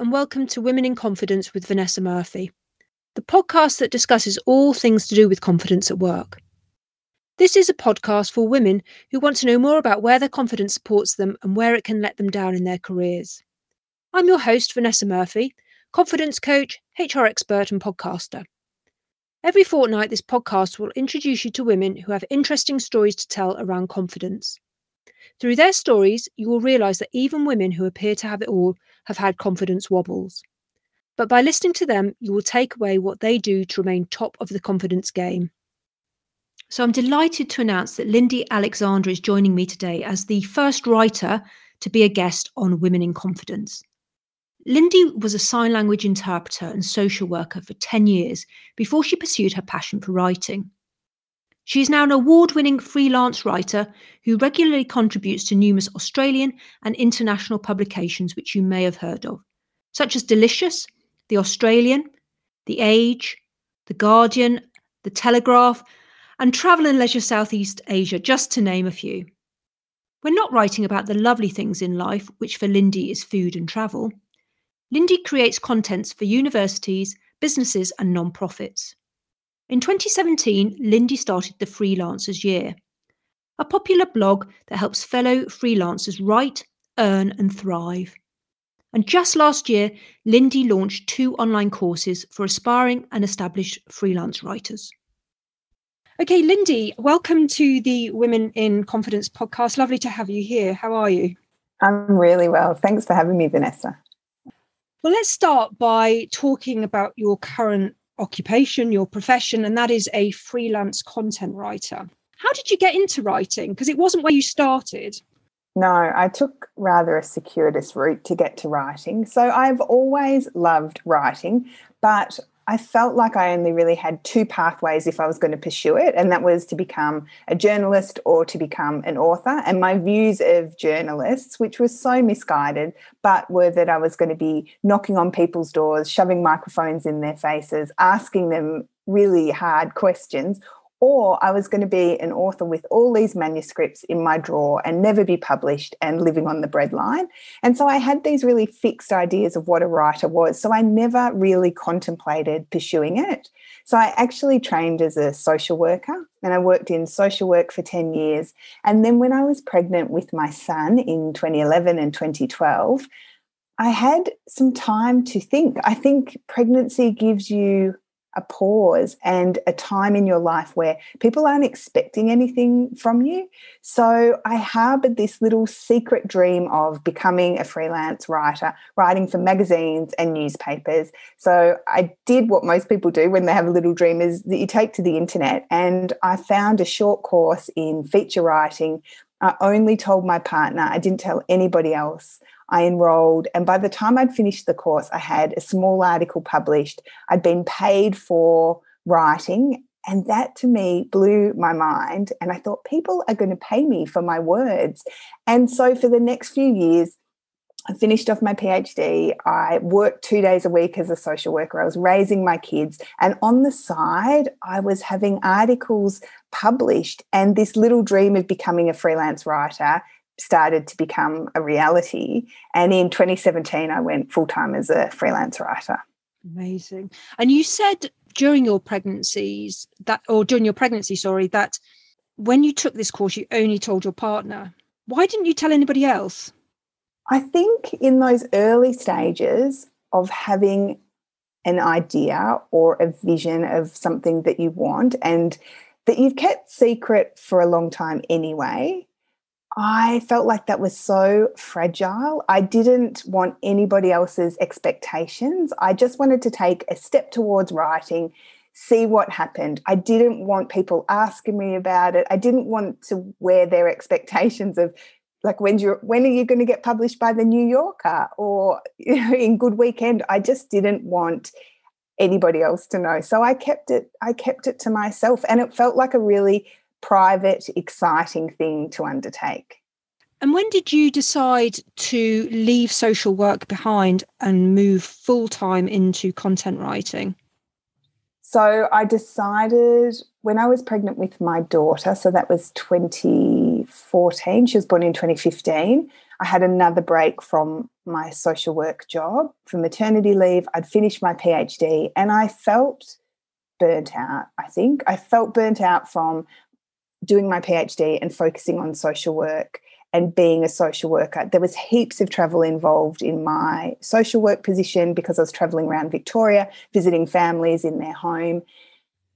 and welcome to Women in Confidence with Vanessa Murphy, the podcast that discusses all things to do with confidence at work. This is a podcast for women who want to know more about where their confidence supports them and where it can let them down in their careers. I'm your host, Vanessa Murphy, confidence coach, HR expert, and podcaster. Every fortnight, this podcast will introduce you to women who have interesting stories to tell around confidence. Through their stories, you will realise that even women who appear to have it all have had confidence wobbles. But by listening to them, you will take away what they do to remain top of the confidence game. So I'm delighted to announce that Lindy Alexander is joining me today as the first writer to be a guest on Women in Confidence. Lindy was a sign language interpreter and social worker for 10 years before she pursued her passion for writing. She is now an award winning freelance writer who regularly contributes to numerous Australian and international publications which you may have heard of, such as Delicious, The Australian, The Age, The Guardian, The Telegraph, and Travel and Leisure Southeast Asia, just to name a few. We're not writing about the lovely things in life, which for Lindy is food and travel. Lindy creates contents for universities, businesses, and non-profits. In 2017, Lindy started the Freelancer's Year, a popular blog that helps fellow freelancers write, earn, and thrive. And just last year, Lindy launched two online courses for aspiring and established freelance writers. Okay, Lindy, welcome to the Women in Confidence podcast. Lovely to have you here. How are you? I'm really well. Thanks for having me, Vanessa. Well, let's start by talking about your current occupation, your profession, and that is a freelance content writer. How did you get into writing? Because it wasn't where you started. No, I took rather a circuitous route to get to writing. So I've always loved writing, but I felt like I only really had two pathways if I was going to pursue it, and that was to become a journalist or to become an author. And my views of journalists, which were so misguided, but were that I was going to be knocking on people's doors, shoving microphones in their faces, asking them really hard questions, or I was going to be an author with all these manuscripts in my drawer and never be published and living on the breadline. And so I had these really fixed ideas of what a writer was. So I never really contemplated pursuing it. So I actually trained as a social worker and I worked in social work for 10 years. And then when I was pregnant with my son in 2011 and 2012, I had some time to think. I think pregnancy gives you a pause and a time in your life where people aren't expecting anything from you. So I harbored this little secret dream of becoming a freelance writer, writing for magazines and newspapers. So I did what most people do when they have a little dream is that you take to the internet and I found a short course in feature writing. I only told my partner, I didn't tell anybody else. I enrolled, and by the time I'd finished the course, I had a small article published. I'd been paid for writing, and that to me blew my mind. And I thought, people are going to pay me for my words. And so for the next few years, I finished off my PhD. I worked two days a week as a social worker. I was raising my kids. And on the side, I was having articles published. And this little dream of becoming a freelance writer started to become a reality. And in 2017, I went full time as a freelance writer. Amazing. And you said during your pregnancies that, or during your pregnancy, sorry, that when you took this course, you only told your partner. Why didn't you tell anybody else? I think in those early stages of having an idea or a vision of something that you want and that you've kept secret for a long time anyway, I felt like that was so fragile. I didn't want anybody else's expectations. I just wanted to take a step towards writing, see what happened. I didn't want people asking me about it. I didn't want to wear their expectations of like when you when are you going to get published by the New Yorker or you know in Good Weekend. I just didn't want anybody else to know. So I kept it I kept it to myself and it felt like a really private, exciting thing to undertake. And when did you decide to leave social work behind and move full time into content writing? So I decided when I was pregnant with my daughter, so that was 2014, 2014. She was born in 2015. I had another break from my social work job for maternity leave. I'd finished my PhD and I felt burnt out, I think. I felt burnt out from doing my PhD and focusing on social work and being a social worker. There was heaps of travel involved in my social work position because I was traveling around Victoria, visiting families in their home.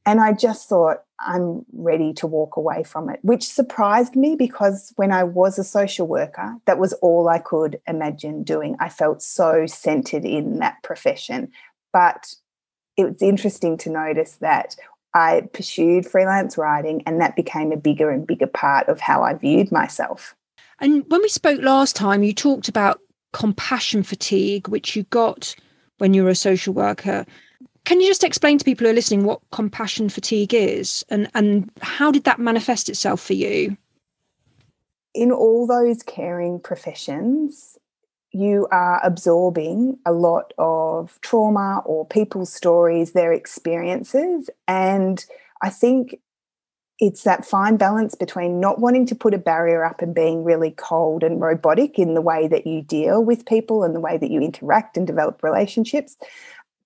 And I just thought, I'm ready to walk away from it, which surprised me because when I was a social worker, that was all I could imagine doing. I felt so centered in that profession. But it was interesting to notice that I pursued freelance writing and that became a bigger and bigger part of how I viewed myself. And when we spoke last time, you talked about compassion fatigue, which you got when you were a social worker. Can you just explain to people who are listening what compassion fatigue is and, and how did that manifest itself for you? In all those caring professions, you are absorbing a lot of trauma or people's stories, their experiences. And I think it's that fine balance between not wanting to put a barrier up and being really cold and robotic in the way that you deal with people and the way that you interact and develop relationships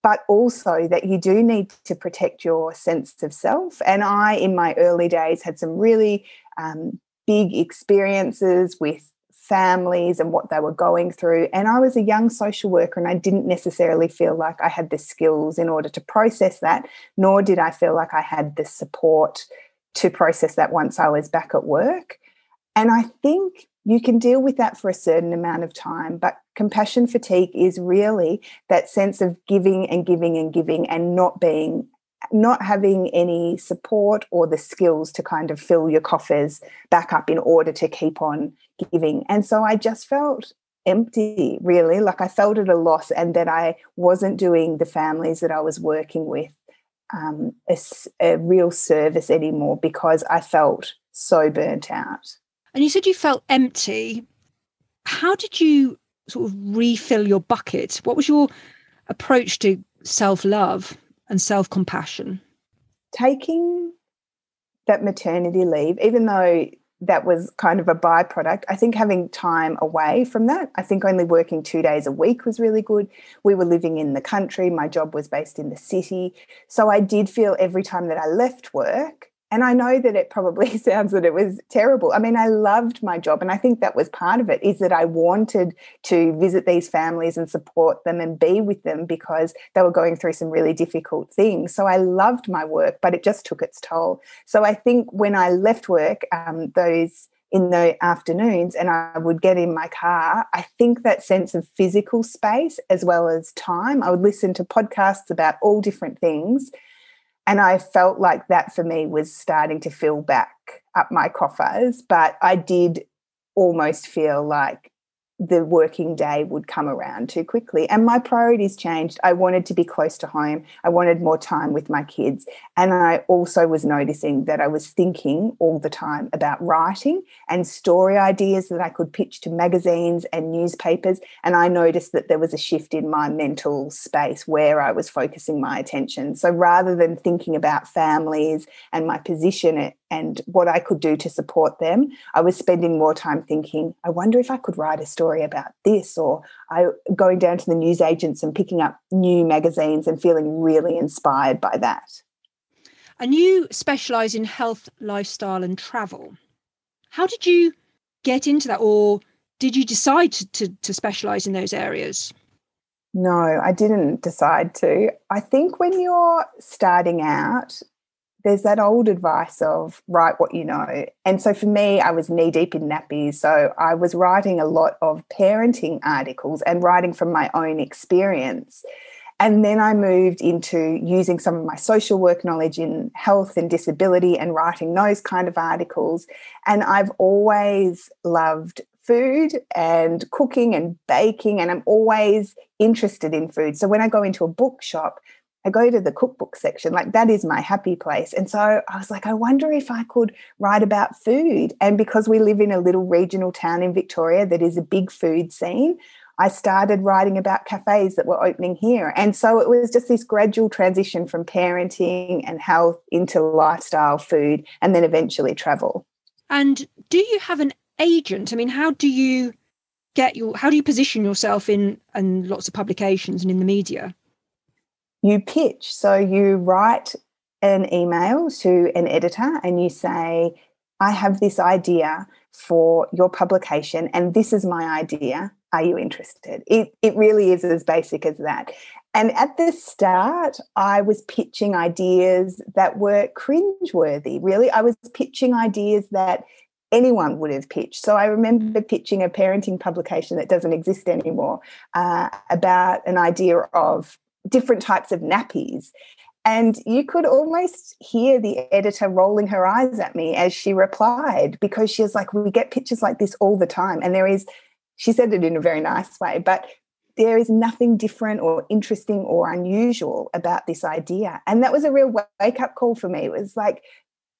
but also that you do need to protect your sense of self and i in my early days had some really um, big experiences with families and what they were going through. And I was a young social worker and I didn't necessarily feel like I had the skills in order to process that, nor did I feel like I had the support to process that once I was back at work. And I think you can deal with that for a certain amount of time, but compassion fatigue is really that sense of giving and giving and giving and not being not having any support or the skills to kind of fill your coffers back up in order to keep on giving. And so I just felt empty, really. Like I felt at a loss, and that I wasn't doing the families that I was working with um, a, a real service anymore because I felt so burnt out. And you said you felt empty. How did you sort of refill your bucket? What was your approach to self love and self compassion? Taking that maternity leave, even though that was kind of a byproduct. I think having time away from that, I think only working two days a week was really good. We were living in the country, my job was based in the city. So I did feel every time that I left work, and I know that it probably sounds that it was terrible. I mean, I loved my job. And I think that was part of it is that I wanted to visit these families and support them and be with them because they were going through some really difficult things. So I loved my work, but it just took its toll. So I think when I left work, um, those in the afternoons and I would get in my car, I think that sense of physical space as well as time, I would listen to podcasts about all different things and I felt like that for me was starting to fill back up my coffers. But I did almost feel like the working day would come around too quickly. And my priorities changed. I wanted to be close to home. I wanted more time with my kids. And I also was noticing that I was thinking all the time about writing and story ideas that I could pitch to magazines and newspapers. And I noticed that there was a shift in my mental space where I was focusing my attention. So rather than thinking about families and my position and what I could do to support them, I was spending more time thinking, I wonder if I could write a story about this, or I going down to the newsagents and picking up new magazines and feeling really inspired by that. And you specialize in health, lifestyle, and travel. How did you get into that, or did you decide to, to, to specialize in those areas? No, I didn't decide to. I think when you're starting out, there's that old advice of write what you know. And so for me, I was knee deep in nappies. So I was writing a lot of parenting articles and writing from my own experience. And then I moved into using some of my social work knowledge in health and disability and writing those kind of articles. And I've always loved food and cooking and baking, and I'm always interested in food. So when I go into a bookshop, I go to the cookbook section, like that is my happy place. And so I was like, I wonder if I could write about food. And because we live in a little regional town in Victoria that is a big food scene, I started writing about cafes that were opening here. And so it was just this gradual transition from parenting and health into lifestyle, food, and then eventually travel. And do you have an agent? I mean, how do you get your how do you position yourself in and lots of publications and in the media? You pitch. So you write an email to an editor and you say, I have this idea for your publication, and this is my idea. Are you interested? It, it really is as basic as that. And at the start, I was pitching ideas that were cringeworthy, really. I was pitching ideas that anyone would have pitched. So I remember pitching a parenting publication that doesn't exist anymore uh, about an idea of different types of nappies. And you could almost hear the editor rolling her eyes at me as she replied, because she was like, We get pictures like this all the time. And there is, she said it in a very nice way, but there is nothing different or interesting or unusual about this idea. And that was a real wake up call for me. It was like,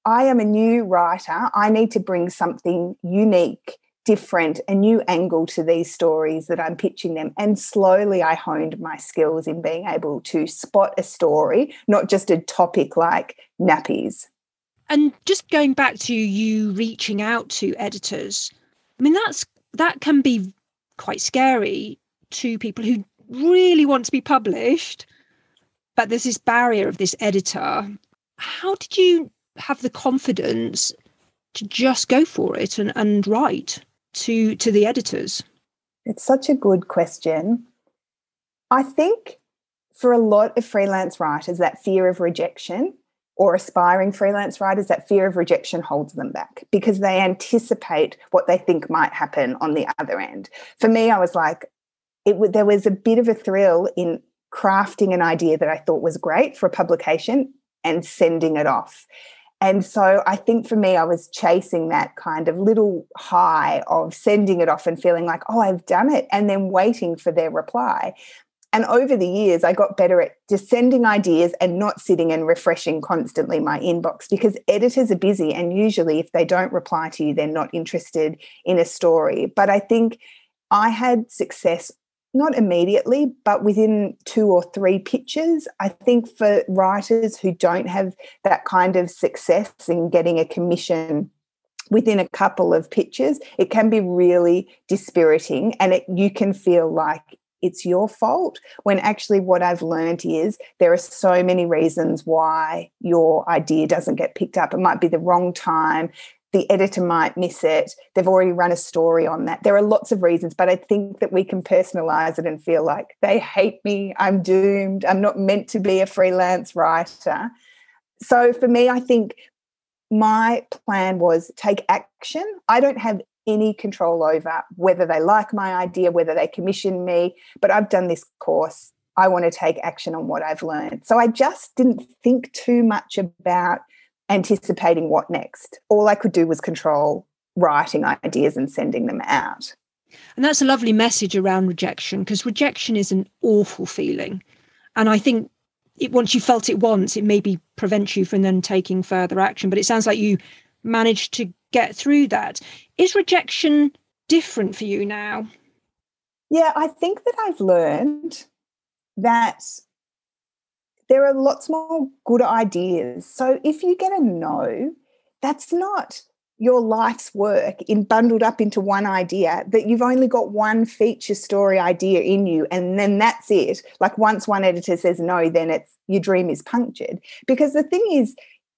I am a new writer. I need to bring something unique different, a new angle to these stories that I'm pitching them. And slowly I honed my skills in being able to spot a story, not just a topic like nappies. And just going back to you reaching out to editors, I mean, that's that can be quite scary to people who really want to be published, but there's this barrier of this editor. How did you have the confidence to just go for it and, and write? To to the editors? It's such a good question. I think for a lot of freelance writers, that fear of rejection or aspiring freelance writers, that fear of rejection holds them back because they anticipate what they think might happen on the other end. For me, I was like, it there was a bit of a thrill in crafting an idea that I thought was great for a publication and sending it off. And so I think for me, I was chasing that kind of little high of sending it off and feeling like, oh, I've done it, and then waiting for their reply. And over the years, I got better at just sending ideas and not sitting and refreshing constantly my inbox because editors are busy. And usually, if they don't reply to you, they're not interested in a story. But I think I had success not immediately, but within two or three pitches. I think for writers who don't have that kind of success in getting a commission within a couple of pitches, it can be really dispiriting and it, you can feel like it's your fault when actually what I've learned is there are so many reasons why your idea doesn't get picked up. It might be the wrong time the editor might miss it. They've already run a story on that. There are lots of reasons, but I think that we can personalize it and feel like they hate me, I'm doomed, I'm not meant to be a freelance writer. So for me, I think my plan was take action. I don't have any control over whether they like my idea, whether they commission me, but I've done this course. I want to take action on what I've learned. So I just didn't think too much about anticipating what next. All I could do was control writing ideas and sending them out. And that's a lovely message around rejection because rejection is an awful feeling. And I think it, once you felt it once, it maybe prevents you from then taking further action. But it sounds like you managed to get through that. Is rejection different for you now? Yeah, I think that I've learned that there are lots more good ideas. So if you get a no, that's not your life's work in bundled up into one idea that you've only got one feature story idea in you and then that's it. Like once one editor says no then it's your dream is punctured. Because the thing is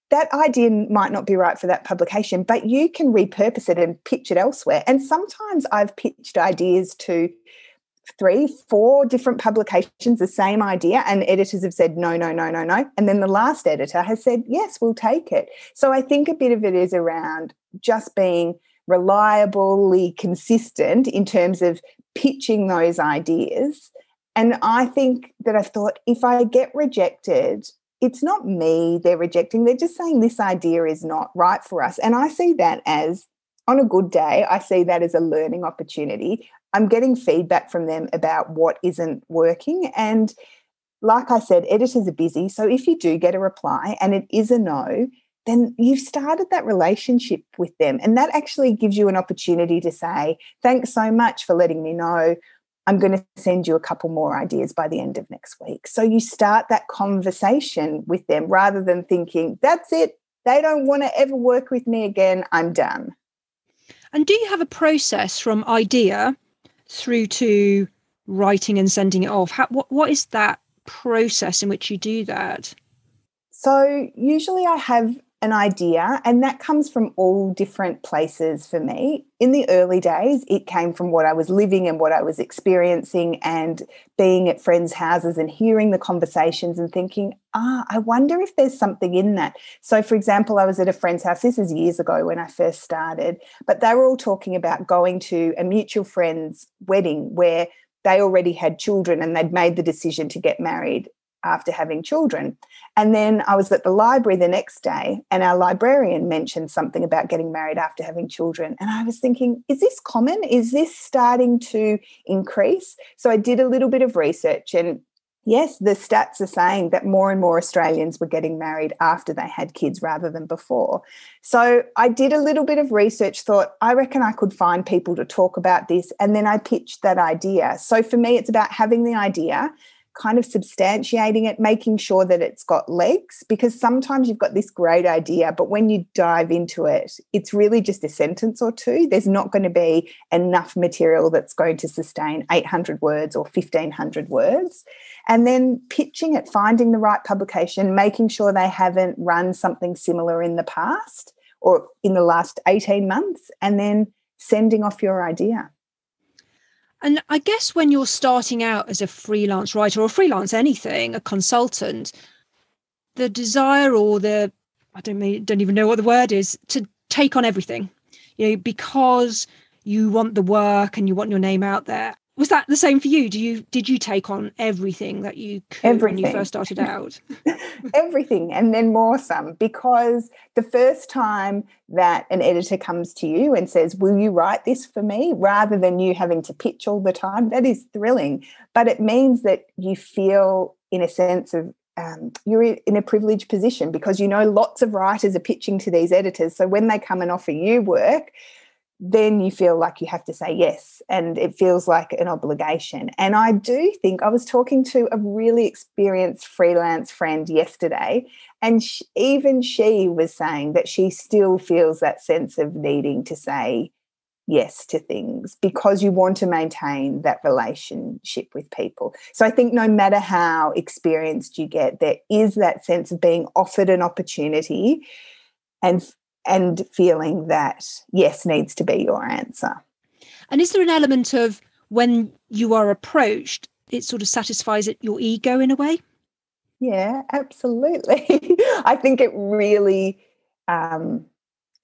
that idea might not be right for that publication but you can repurpose it and pitch it elsewhere. And sometimes i've pitched ideas to three, four different publications, the same idea, and editors have said, no, no, no, no, no. And then the last editor has said, yes, we'll take it. So I think a bit of it is around just being reliably consistent in terms of pitching those ideas. And I think that I've thought if I get rejected, it's not me they're rejecting, they're just saying this idea is not right for us. And I see that as on a good day, I see that as a learning opportunity. I'm getting feedback from them about what isn't working. And like I said, editors are busy. So if you do get a reply and it is a no, then you've started that relationship with them. And that actually gives you an opportunity to say, thanks so much for letting me know. I'm going to send you a couple more ideas by the end of next week. So you start that conversation with them rather than thinking, that's it, they don't want to ever work with me again. I'm done. And do you have a process from idea through to writing and sending it off? How, what, what is that process in which you do that? So, usually I have an idea, and that comes from all different places for me. In the early days, it came from what I was living and what I was experiencing, and being at friends' houses and hearing the conversations and thinking, ah, I wonder if there's something in that. So, for example, I was at a friend's house, this is years ago when I first started, but they were all talking about going to a mutual friend's wedding where they already had children and they'd made the decision to get married after having children. And then I was at the library the next day, and our librarian mentioned something about getting married after having children. And I was thinking, is this common? Is this starting to increase? So I did a little bit of research, and yes, the stats are saying that more and more Australians were getting married after they had kids rather than before. So I did a little bit of research, thought, I reckon I could find people to talk about this. And then I pitched that idea. So for me, it's about having the idea kind of substantiating it, making sure that it's got legs, because sometimes you've got this great idea, but when you dive into it, it's really just a sentence or two. There's not going to be enough material that's going to sustain 800 words or 1500 words. And then pitching it, finding the right publication, making sure they haven't run something similar in the past or in the last 18 months, and then sending off your idea. And I guess when you're starting out as a freelance writer or freelance anything, a consultant, the desire or the I don't mean, don't even know what the word is to take on everything, you know, because you want the work and you want your name out there was that the same for you? Do you did you take on everything that you could everything. when you first started out? everything, and then more some because the first time that an editor comes to you and says, "Will you write this for me?" rather than you having to pitch all the time, that is thrilling. But it means that you feel, in a sense of um, you're in a privileged position because you know lots of writers are pitching to these editors. So when they come and offer you work, then you feel like you have to say yes and it feels like an obligation. And I do think I was talking to a really experienced freelance friend yesterday, and she, even she was saying that she still feels that sense of needing to say yes to things because you want to maintain that relationship with people. So I think no matter how experienced you get, there is that sense of being offered an opportunity and and feeling that yes needs to be your answer. And is there an element of when you are approached, it sort of satisfies it, your ego in a way? Yeah, absolutely. I think it really, um,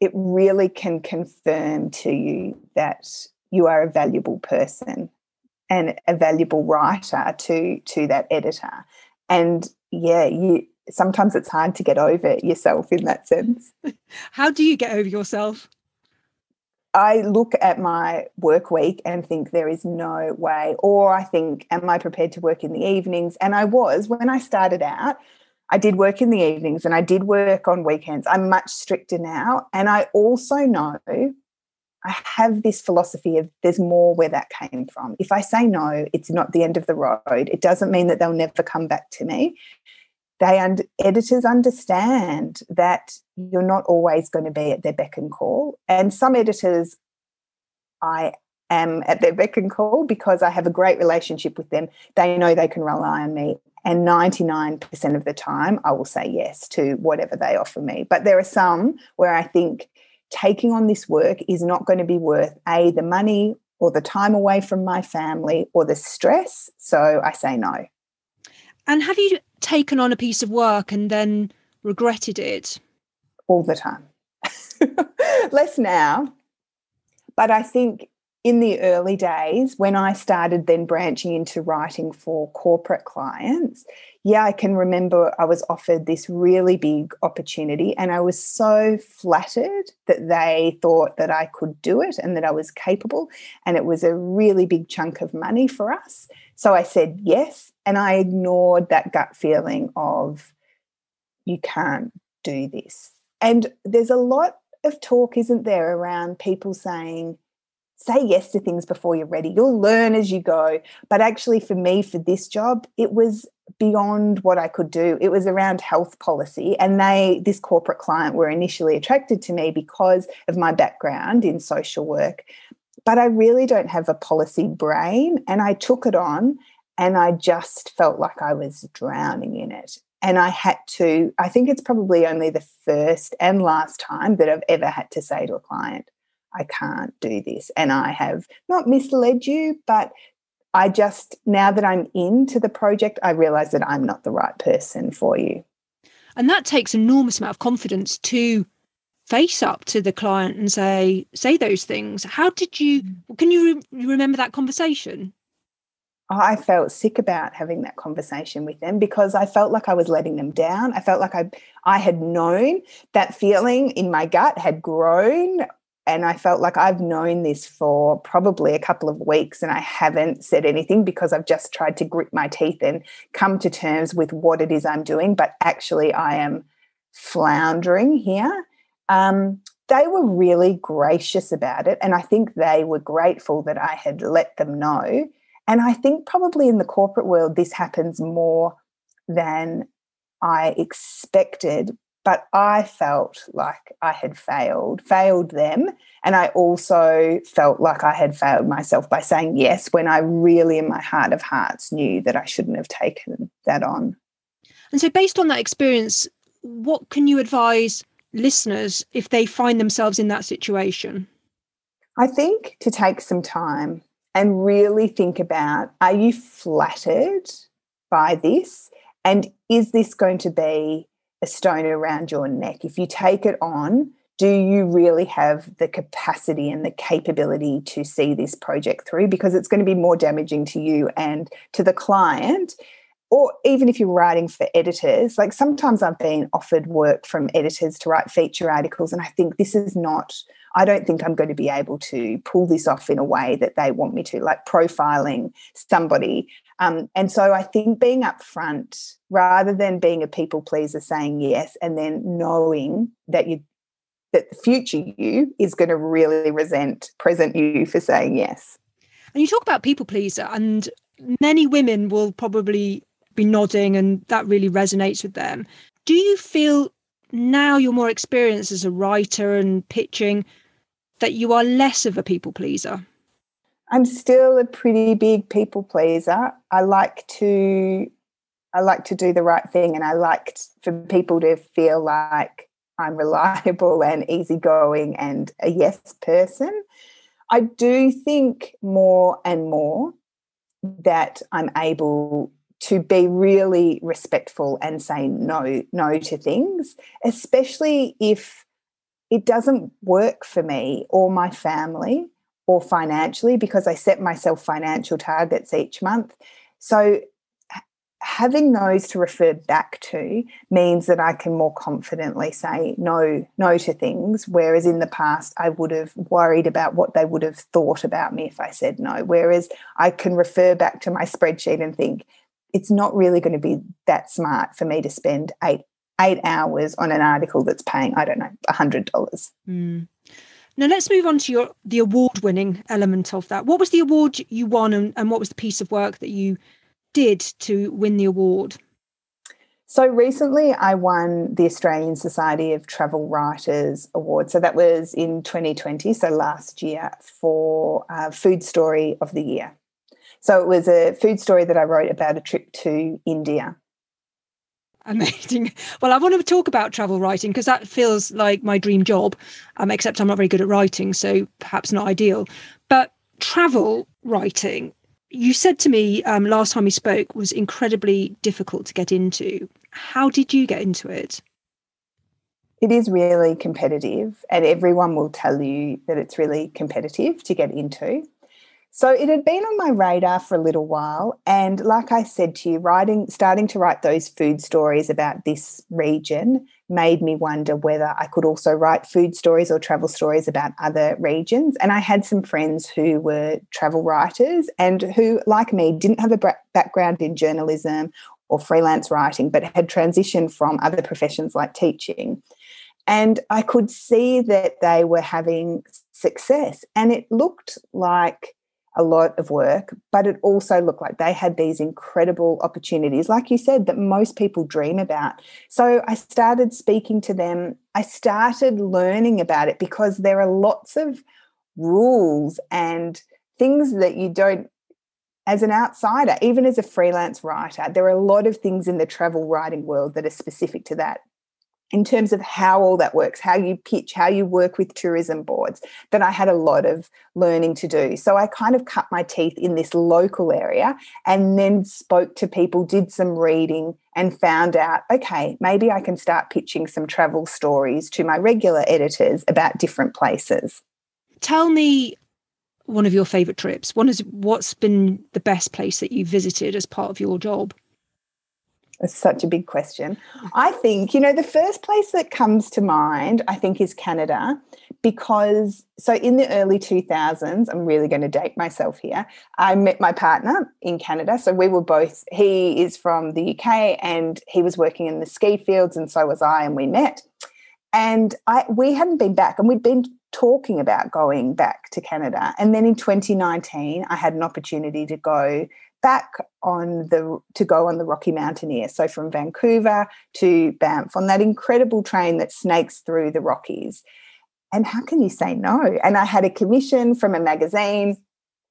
it really can confirm to you that you are a valuable person and a valuable writer to to that editor. And yeah, you sometimes it's hard to get over yourself in that sense. How do you get over yourself? I look at my work week and think there is no way. Or I think, am I prepared to work in the evenings? And I was when I started out. I did work in the evenings and I did work on weekends. I'm much stricter now. And I also know I have this philosophy of there's more where that came from. If I say no, it's not the end of the road. It doesn't mean that they'll never come back to me they and editors understand that you're not always going to be at their beck and call. And some editors i am at their beck and call because i have a great relationship with them. They know they can rely on me. And 99% of the time i will say yes to whatever they offer me. But there are some where i think taking on this work is not going to be worth a the money or the time away from my family or the stress. So i say no. And have you taken on a piece of work and then regretted it? All the time. Less now. But I think in the early days, when I started then branching into writing for corporate clients, yeah, I can remember I was offered this really big opportunity and I was so flattered that they thought that I could do it and that I was capable. And it was a really big chunk of money for us. So I said yes. And I ignored that gut feeling of, you can't do this. And there's a lot of talk, isn't there, around people saying, say yes to things before you're ready. You'll learn as you go. But actually, for me, for this job, it was beyond what I could do. It was around health policy. And they, this corporate client, were initially attracted to me because of my background in social work. But I really don't have a policy brain. And I took it on and I just felt like I was drowning in it. And I had to, I think it's probably only the first and last time that I've ever had to say to a client, I can't do this. And I have not misled you, but I just, now that I'm into the project, I realize that I'm not the right person for you. And that takes enormous amount of confidence to face up to the client and say say those things how did you mm. can you re- remember that conversation I felt sick about having that conversation with them because I felt like I was letting them down. I felt like I I had known that feeling in my gut had grown and I felt like I've known this for probably a couple of weeks and I haven't said anything because I've just tried to grit my teeth and come to terms with what it is I'm doing but actually I am floundering here. Um, they were really gracious about it and I think they were grateful that I had let them know and I think probably in the corporate world, this happens more than I expected. But I felt like I had failed, failed them. And I also felt like I had failed myself by saying yes when I really, in my heart of hearts, knew that I shouldn't have taken that on. And so, based on that experience, what can you advise listeners if they find themselves in that situation? I think to take some time and really think about are you flattered by this? And is this going to be a stone around your neck? If you take it on, do you really have the capacity and the capability to see this project through? Because it's going to be more damaging to you and to the client. Or even if you're writing for editors, like sometimes I've been offered work from editors to write feature articles, and I think this is not I don't think I'm going to be able to pull this off in a way that they want me to, like profiling somebody. Um, and so I think being upfront rather than being a people pleaser saying yes and then knowing that you that the future you is going to really resent present you for saying yes. And you talk about people pleaser, and many women will probably be nodding, and that really resonates with them. Do you feel now you're more experienced as a writer and pitching? That you are less of a people pleaser? I'm still a pretty big people pleaser. I like to I like to do the right thing and I like for people to feel like I'm reliable and easygoing and a yes person. I do think more and more that I'm able to be really respectful and say no no to things, especially if it doesn't work for me or my family or financially because I set myself financial targets each month. So having those to refer back to means that I can more confidently say no no to things whereas in the past I would have worried about what they would have thought about me if I said no whereas I can refer back to my spreadsheet and think it's not really going to be that smart for me to spend 8 eight hours on an article that's paying, I don't know, a hundred dollars. Mm. Now let's move on to your the award winning element of that. What was the award you won and, and what was the piece of work that you did to win the award? So recently I won the Australian Society of Travel Writers Award. So that was in 2020, so last year, for uh, Food Story of the Year. So it was a food story that I wrote about a trip to India. Amazing. Well, I want to talk about travel writing because that feels like my dream job, um, except I'm not very good at writing, so perhaps not ideal. But travel writing, you said to me um, last time we spoke, was incredibly difficult to get into. How did you get into it? It is really competitive, and everyone will tell you that it's really competitive to get into. So it had been on my radar for a little while. And like I said to you, writing, starting to write those food stories about this region made me wonder whether I could also write food stories or travel stories about other regions. And I had some friends who were travel writers and who, like me, didn't have a background in journalism or freelance writing, but had transitioned from other professions like teaching. And I could see that they were having success. And it looked like a lot of work, but it also looked like they had these incredible opportunities, like you said, that most people dream about. So I started speaking to them. I started learning about it because there are lots of rules and things that you don't as an outsider, even as a freelance writer, there are a lot of things in the travel writing world that are specific to that in terms of how all that works, how you pitch, how you work with tourism boards, that I had a lot of learning to do. So I kind of cut my teeth in this local area and then spoke to people, did some reading, and found out okay, maybe I can start pitching some travel stories to my regular editors about different places. Tell me one of your favorite trips? One is what's been the best place that you visited as part of your job? It's such a big question. I think, you know, the first place that comes to mind, I think, is Canada, because so in the early 2000s, I'm really going to date myself here. I met my partner in Canada. So we were both, he is from the UK and he was working in the ski fields, and so was I, and we met. And I, we hadn't been back, and we'd been talking about going back to Canada. And then in 2019, I had an opportunity to go back on the to go on the Rocky Mountaineer. So from Vancouver to Banff on that incredible train that snakes through the Rockies. And how can you say no? And I had a commission from a magazine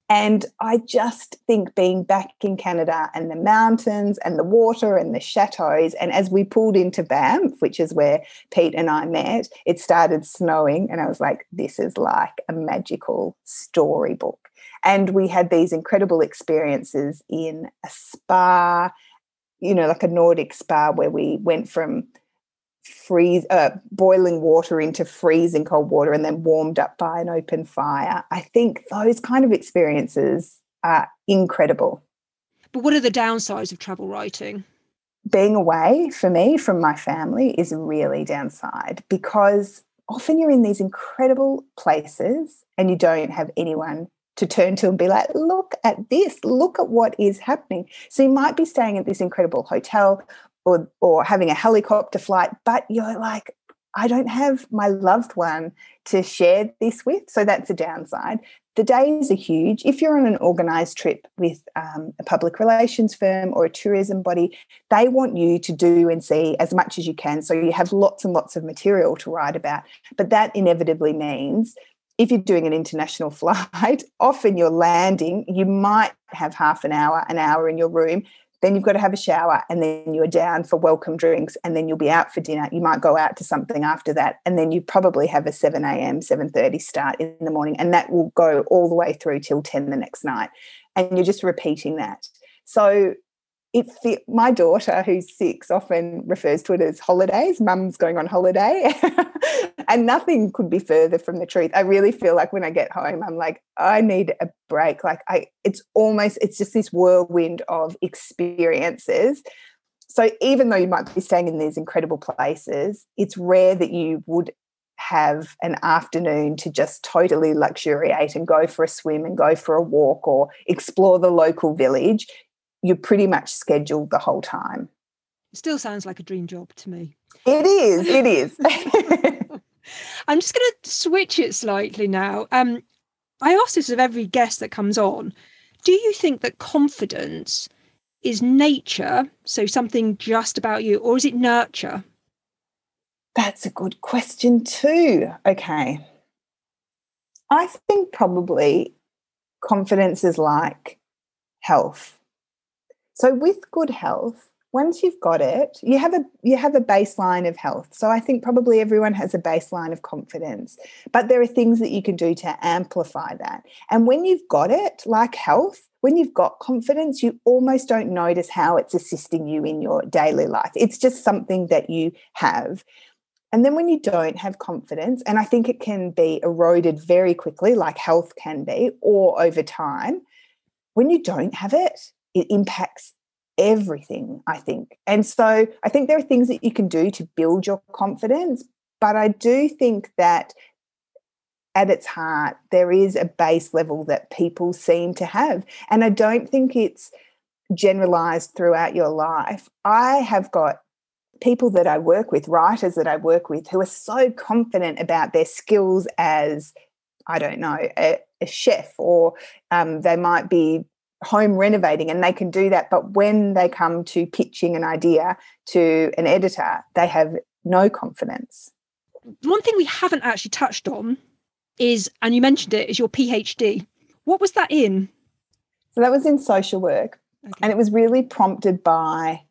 and I just think being back in Canada and the mountains and the water and the chateaus, and as we pulled into Banff, which is where Pete and I met, it started snowing. And I was like, this is like a magical storybook. And we had these incredible experiences in a spa, you know, like a Nordic spa where we went from freeze uh, boiling water into freezing cold water and then warmed up by an open fire. I think those kind of experiences are incredible. But what are the downsides of travel writing? Being away for me from my family is a really downside because often you're in these incredible places and you don't have anyone to turn to and be like, look at this, look at what is happening. So you might be staying at this incredible hotel or or having a helicopter flight but you're like i don't have my loved one to share this with. So that's a downside. The days are huge. If you're on an organized trip with um, a public relations firm or a tourism body they want you to do and see as much as you can. So you have lots and lots of material to write about. But that inevitably means if you're doing an international flight, often you're landing, you might have half an hour, an hour in your room then you've got to have a shower and then you're down for welcome drinks and then you'll be out for dinner. You might go out to something after that and then you probably have a 7 a.m 7.30 start in the morning and that will go all the way through till 10 the next night and you're just repeating that. So it's the, my daughter who's six often refers to it as holidays mum's going on holiday and nothing could be further from the truth. I really feel like when i get home i'm like i need a break. Like i it's almost it's just this whirlwind of experiences. So even though you might be staying in these incredible places it's rare that you would have an afternoon to just totally luxuriate and go for a swim and go for a walk or explore the local village you're pretty much scheduled the whole time. Still sounds like a dream job to me. It is. It is. I'm just going to switch it slightly now. Um, I ask this of every guest that comes on. Do you think that confidence is nature, so something just about you, or is it nurture? That's a good question, too. Okay. I think probably confidence is like health. So with good health, once you've got it, you have a you have a baseline of health. So I think probably everyone has a baseline of confidence, but there are things that you can do to amplify that. And when you've got it, like health, when you've got confidence, you almost don't notice how it's assisting you in your daily life. It's just something that you have. And then when you don't have confidence, and I think it can be eroded very quickly, like health can be, or over time, when you don't have it, it impacts everything, I think. And so I think there are things that you can do to build your confidence, but I do think that at its heart, there is a base level that people seem to have. And I don't think it's generalized throughout your life. I have got people that I work with, writers that I work with, who are so confident about their skills as I don't know, a, a chef, or um, they might be home renovating and they can do that. But when they come to pitching an idea to an editor, they have no confidence. One thing we haven't actually touched on is, and you mentioned it, is your PhD. What was that in? So that was in social work. Okay. And it was really prompted by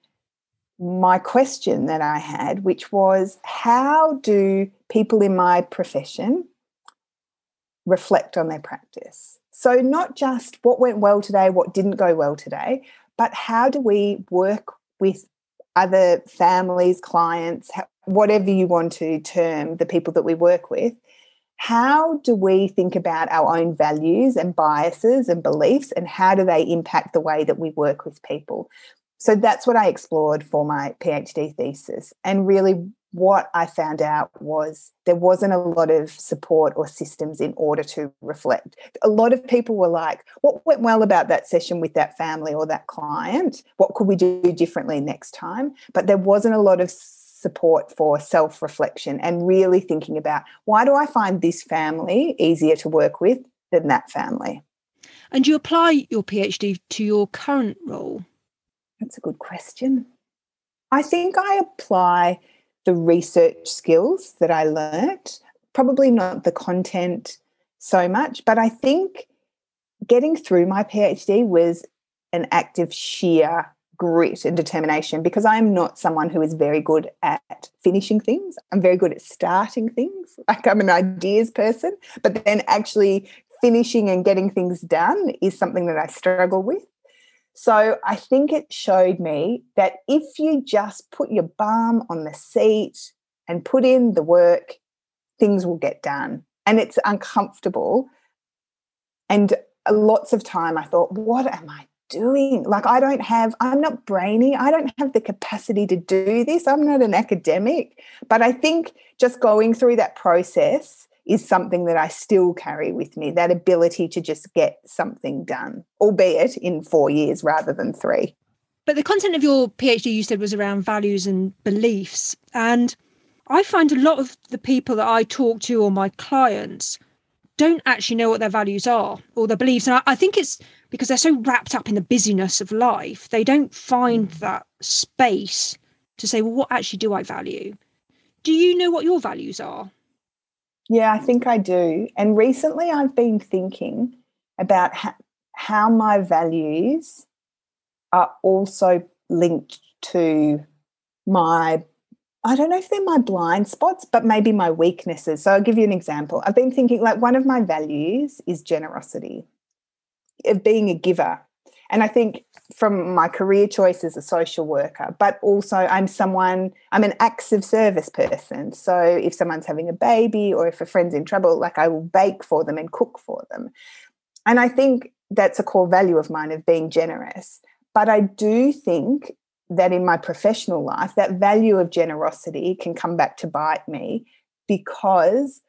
my question that I had, which was how do people in my profession reflect on their practice? So, not just what went well today, what didn't go well today, but how do we work with other families, clients, whatever you want to term the people that we work with? How do we think about our own values and biases and beliefs, and how do they impact the way that we work with people? So that's what I explored for my PhD thesis. And really, what I found out was there wasn't a lot of support or systems in order to reflect. A lot of people were like, What went well about that session with that family or that client? What could we do differently next time? But there wasn't a lot of support for self reflection and really thinking about why do I find this family easier to work with than that family? And you apply your PhD to your current role? That's a good question. I think I apply the research skills that I learnt, probably not the content so much, but I think getting through my PhD was an act of sheer grit and determination because I'm not someone who is very good at finishing things. I'm very good at starting things. Like I'm an ideas person, but then actually finishing and getting things done is something that I struggle with. So I think it showed me that if you just put your bum on the seat and put in the work, things will get done. And it's uncomfortable. And lots of time I thought, what am I doing? Like, I don't have, I'm not brainy. I don't have the capacity to do this. I'm not an academic. But I think just going through that process is something that I still carry with me that ability to just get something done, albeit in four years rather than three. But the content of your PhD, you said, was around values and beliefs. And I find a lot of the people that I talk to or my clients don't actually know what their values are or their beliefs. And I, I think it's because they're so wrapped up in the busyness of life, they don't find mm. that space to say, well, what actually do I value? Do you know what your values are? Yeah, I think I do. And recently I've been thinking about how my values are also linked to my I don't know if they're my blind spots, but maybe my weaknesses. So I'll give you an example. I've been thinking like one of my values is generosity, of being a giver. And I think from my career choice as a social worker, but also I'm someone, I'm an acts of service person. So if someone's having a baby or if a friend's in trouble, like I will bake for them and cook for them. And I think that's a core value of mine of being generous. But I do think that in my professional life, that value of generosity can come back to bite me because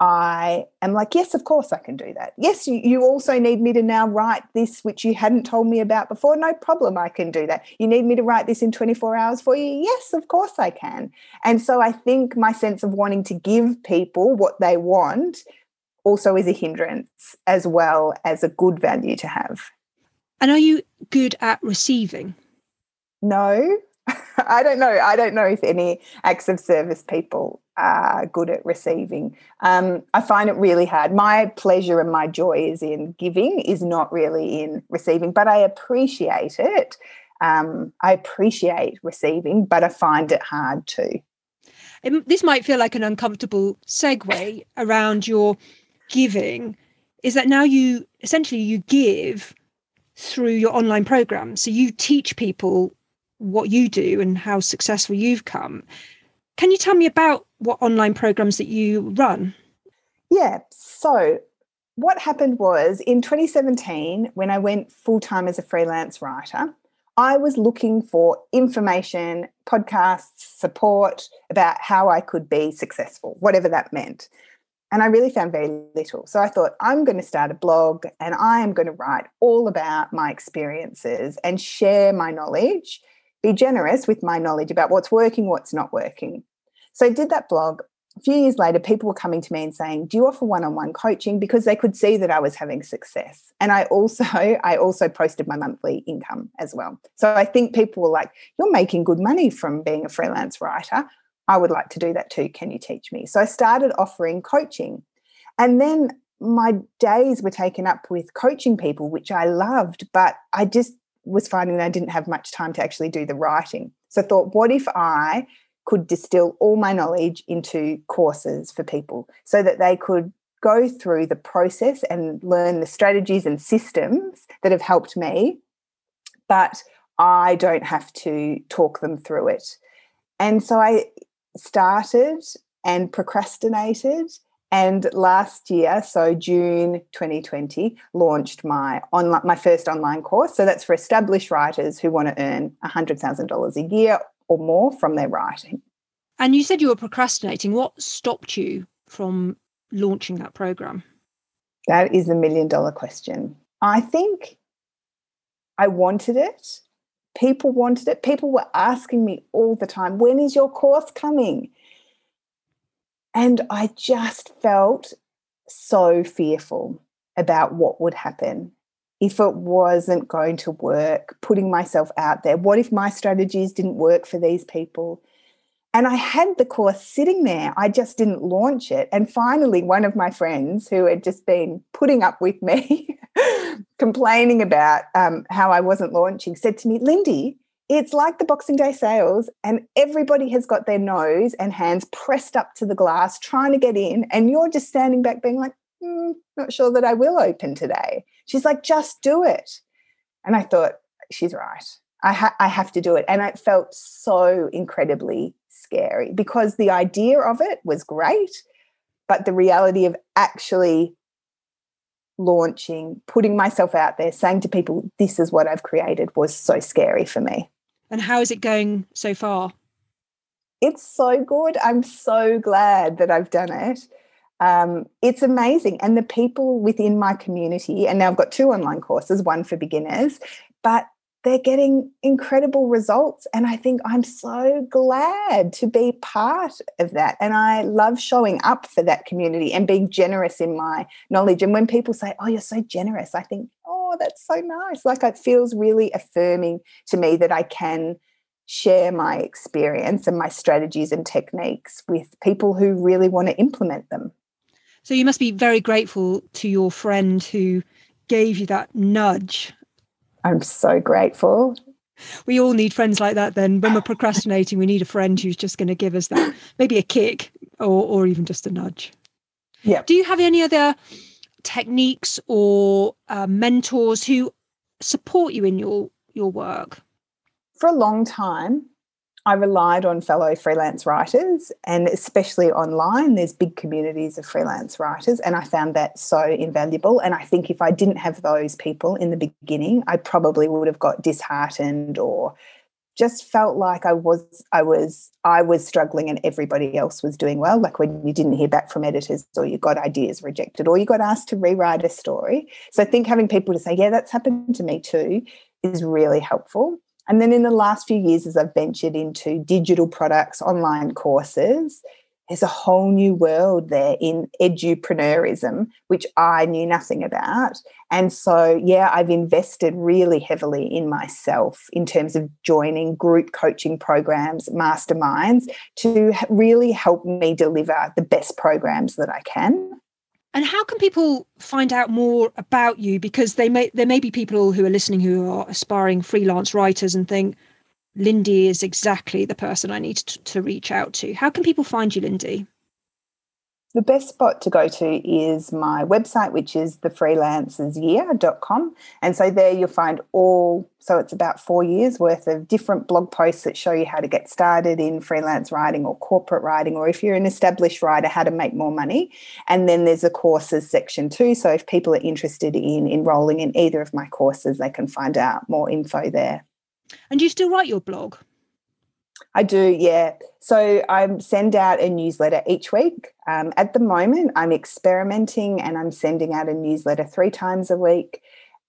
I am like, yes, of course I can do that. Yes, you, you also need me to now write this, which you hadn't told me about before. No problem, I can do that. You need me to write this in 24 hours for you? Yes, of course I can. And so I think my sense of wanting to give people what they want also is a hindrance as well as a good value to have. And are you good at receiving? No, I don't know. I don't know if any acts of service people are good at receiving. Um, I find it really hard. My pleasure and my joy is in giving, is not really in receiving, but I appreciate it. Um, I appreciate receiving, but I find it hard too. It, this might feel like an uncomfortable segue around your giving. Is that now you essentially you give through your online program? So you teach people what you do and how successful you've come. Can you tell me about what online programs that you run? Yeah. So, what happened was in 2017, when I went full time as a freelance writer, I was looking for information, podcasts, support about how I could be successful, whatever that meant. And I really found very little. So I thought, I'm going to start a blog and I am going to write all about my experiences and share my knowledge be generous with my knowledge about what's working, what's not working. So I did that blog a few years later, people were coming to me and saying, "Do you offer one-on-one coaching?" Because they could see that I was having success, and I also I also posted my monthly income as well. So I think people were like, "You're making good money from being a freelance writer. I would like to do that too. Can you teach me?" So I started offering coaching, and then my days were taken up with coaching people, which I loved, but I just was finding that I didn't have much time to actually do the writing. So I thought, what if I could distill all my knowledge into courses for people so that they could go through the process and learn the strategies and systems that have helped me, but I don't have to talk them through it. And so I started and procrastinated and last year so june 2020 launched my online my first online course so that's for established writers who want to earn $100000 a year or more from their writing. And you said you were procrastinating. What stopped you from launching that program? That is a million dollar question. I think I wanted it. People wanted it. People were asking me all the time, when is your course coming? And I just felt so fearful about what would happen if it wasn't going to work, putting myself out there. What if my strategies didn't work for these people? And I had the course sitting there. I just didn't launch it. And finally, one of my friends who had just been putting up with me, complaining about um, how I wasn't launching, said to me, Lindy, it's like the Boxing Day sales, and everybody has got their nose and hands pressed up to the glass trying to get in. And you're just standing back being like, mm, not sure that I will open today. She's like, just do it. And I thought, she's right. I, ha- I have to do it. And it felt so incredibly scary because the idea of it was great, but the reality of actually launching, putting myself out there, saying to people, this is what I've created was so scary for me. And how is it going so far? It's so good. I'm so glad that I've done it um, it's amazing. And the people within my community, and now I've got two online courses, one for beginners, but they're getting incredible results. And I think I'm so glad to be part of that. And I love showing up for that community and being generous in my knowledge. And when people say, Oh, you're so generous, I think, Oh, that's so nice. Like it feels really affirming to me that I can share my experience and my strategies and techniques with people who really want to implement them. So you must be very grateful to your friend who gave you that nudge. I'm so grateful. We all need friends like that then. When we're procrastinating, we need a friend who's just going to give us that, maybe a kick or, or even just a nudge. Yeah. Do you have any other techniques or uh, mentors who support you in your your work? For a long time, I relied on fellow freelance writers, and especially online, there's big communities of freelance writers, and I found that so invaluable. And I think if I didn't have those people in the beginning, I probably would have got disheartened or just felt like I was I was I was struggling and everybody else was doing well. Like when you didn't hear back from editors or you got ideas rejected or you got asked to rewrite a story. So I think having people to say, yeah, that's happened to me too, is really helpful. And then in the last few years, as I've ventured into digital products, online courses, there's a whole new world there in edupreneurism, which I knew nothing about. And so, yeah, I've invested really heavily in myself in terms of joining group coaching programs, masterminds to really help me deliver the best programs that I can. And how can people find out more about you? Because they may there may be people who are listening who are aspiring freelance writers and think Lindy is exactly the person I need to, to reach out to. How can people find you, Lindy? The best spot to go to is my website, which is thefreelancersyear.com. And so there you'll find all, so it's about four years worth of different blog posts that show you how to get started in freelance writing or corporate writing, or if you're an established writer, how to make more money. And then there's a courses section too. So if people are interested in enrolling in either of my courses, they can find out more info there. And do you still write your blog? I do, yeah. So I send out a newsletter each week. Um, at the moment, I'm experimenting and I'm sending out a newsletter three times a week.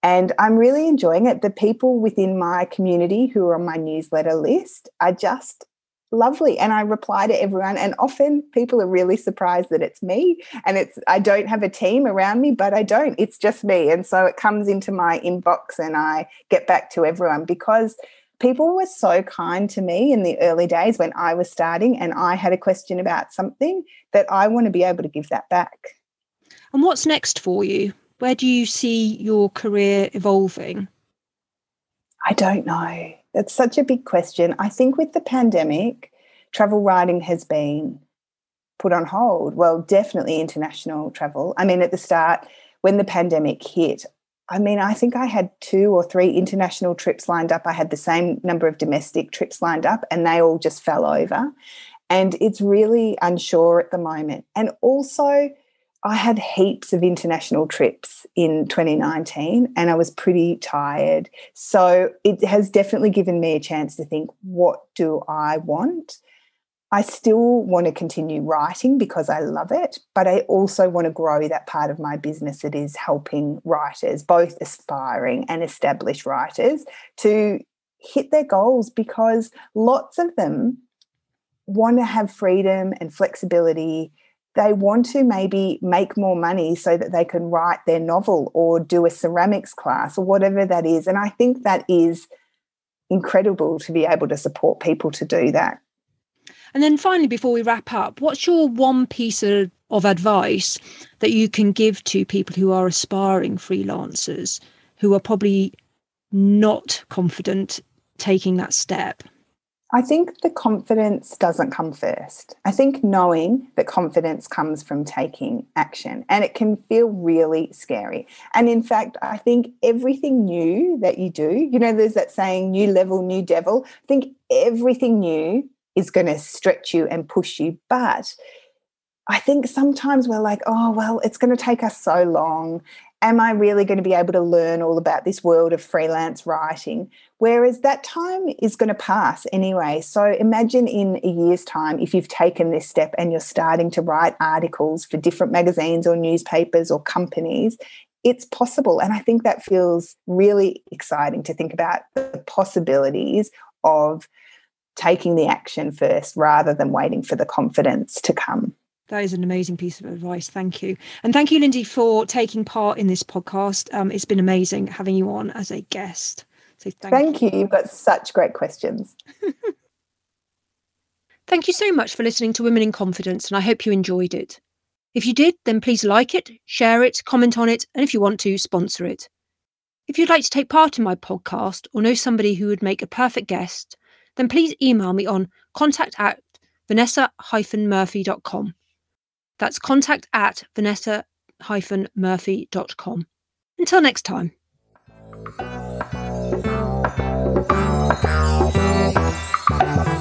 And I'm really enjoying it. The people within my community who are on my newsletter list are just lovely. And I reply to everyone. And often people are really surprised that it's me. And it's, I don't have a team around me, but I don't. It's just me. And so it comes into my inbox and I get back to everyone because people were so kind to me in the early days when I was starting and I had a question about something that I want to be able to give that back. And what's next for you? Where do you see your career evolving? I don't know. That's such a big question. I think with the pandemic, travel writing has been put on hold. Well, definitely international travel. I mean, at the start, when the pandemic hit, I mean, I think I had two or three international trips lined up. I had the same number of domestic trips lined up, and they all just fell over. And it's really unsure at the moment. And also, I had heaps of international trips in 2019 and I was pretty tired. So it has definitely given me a chance to think what do I want? I still want to continue writing because I love it, but I also want to grow that part of my business that is helping writers, both aspiring and established writers, to hit their goals because lots of them want to have freedom and flexibility they want to maybe make more money so that they can write their novel or do a ceramics class or whatever that is. And I think that is incredible to be able to support people to do that. And then finally, before we wrap up, what's your one piece of, of advice that you can give to people who are aspiring freelancers who are probably not confident taking that step? I think the confidence doesn't come first. I think knowing that confidence comes from taking action and it can feel really scary. And in fact, I think everything new that you do, you know, there's that saying, new level, new devil. I think everything new is going to stretch you and push you. But I think sometimes we're like, oh, well, it's going to take us so long am I really going to be able to learn all about this world of freelance writing? Whereas that time is going to pass anyway. So imagine in a year's time, if you've taken this step and you're starting to write articles for different magazines or newspapers or companies, it's possible. And I think that feels really exciting to think about the possibilities of taking the action first rather than waiting for the confidence to come. That is an amazing piece of advice. Thank you. And thank you, Lindy, for taking part in this podcast. Um, it's been amazing having you on as a guest. So thank, thank you. you. You've got such great questions. thank you so much for listening to Women in Confidence, and I hope you enjoyed it. If you did, then please like it, share it, comment on it, and if you want to, sponsor it. If you'd like to take part in my podcast or know somebody who would make a perfect guest, then please email me on contact at vanessa-murphy.com. That's contact at vanessa-murphy.com. Until next time. Thank you.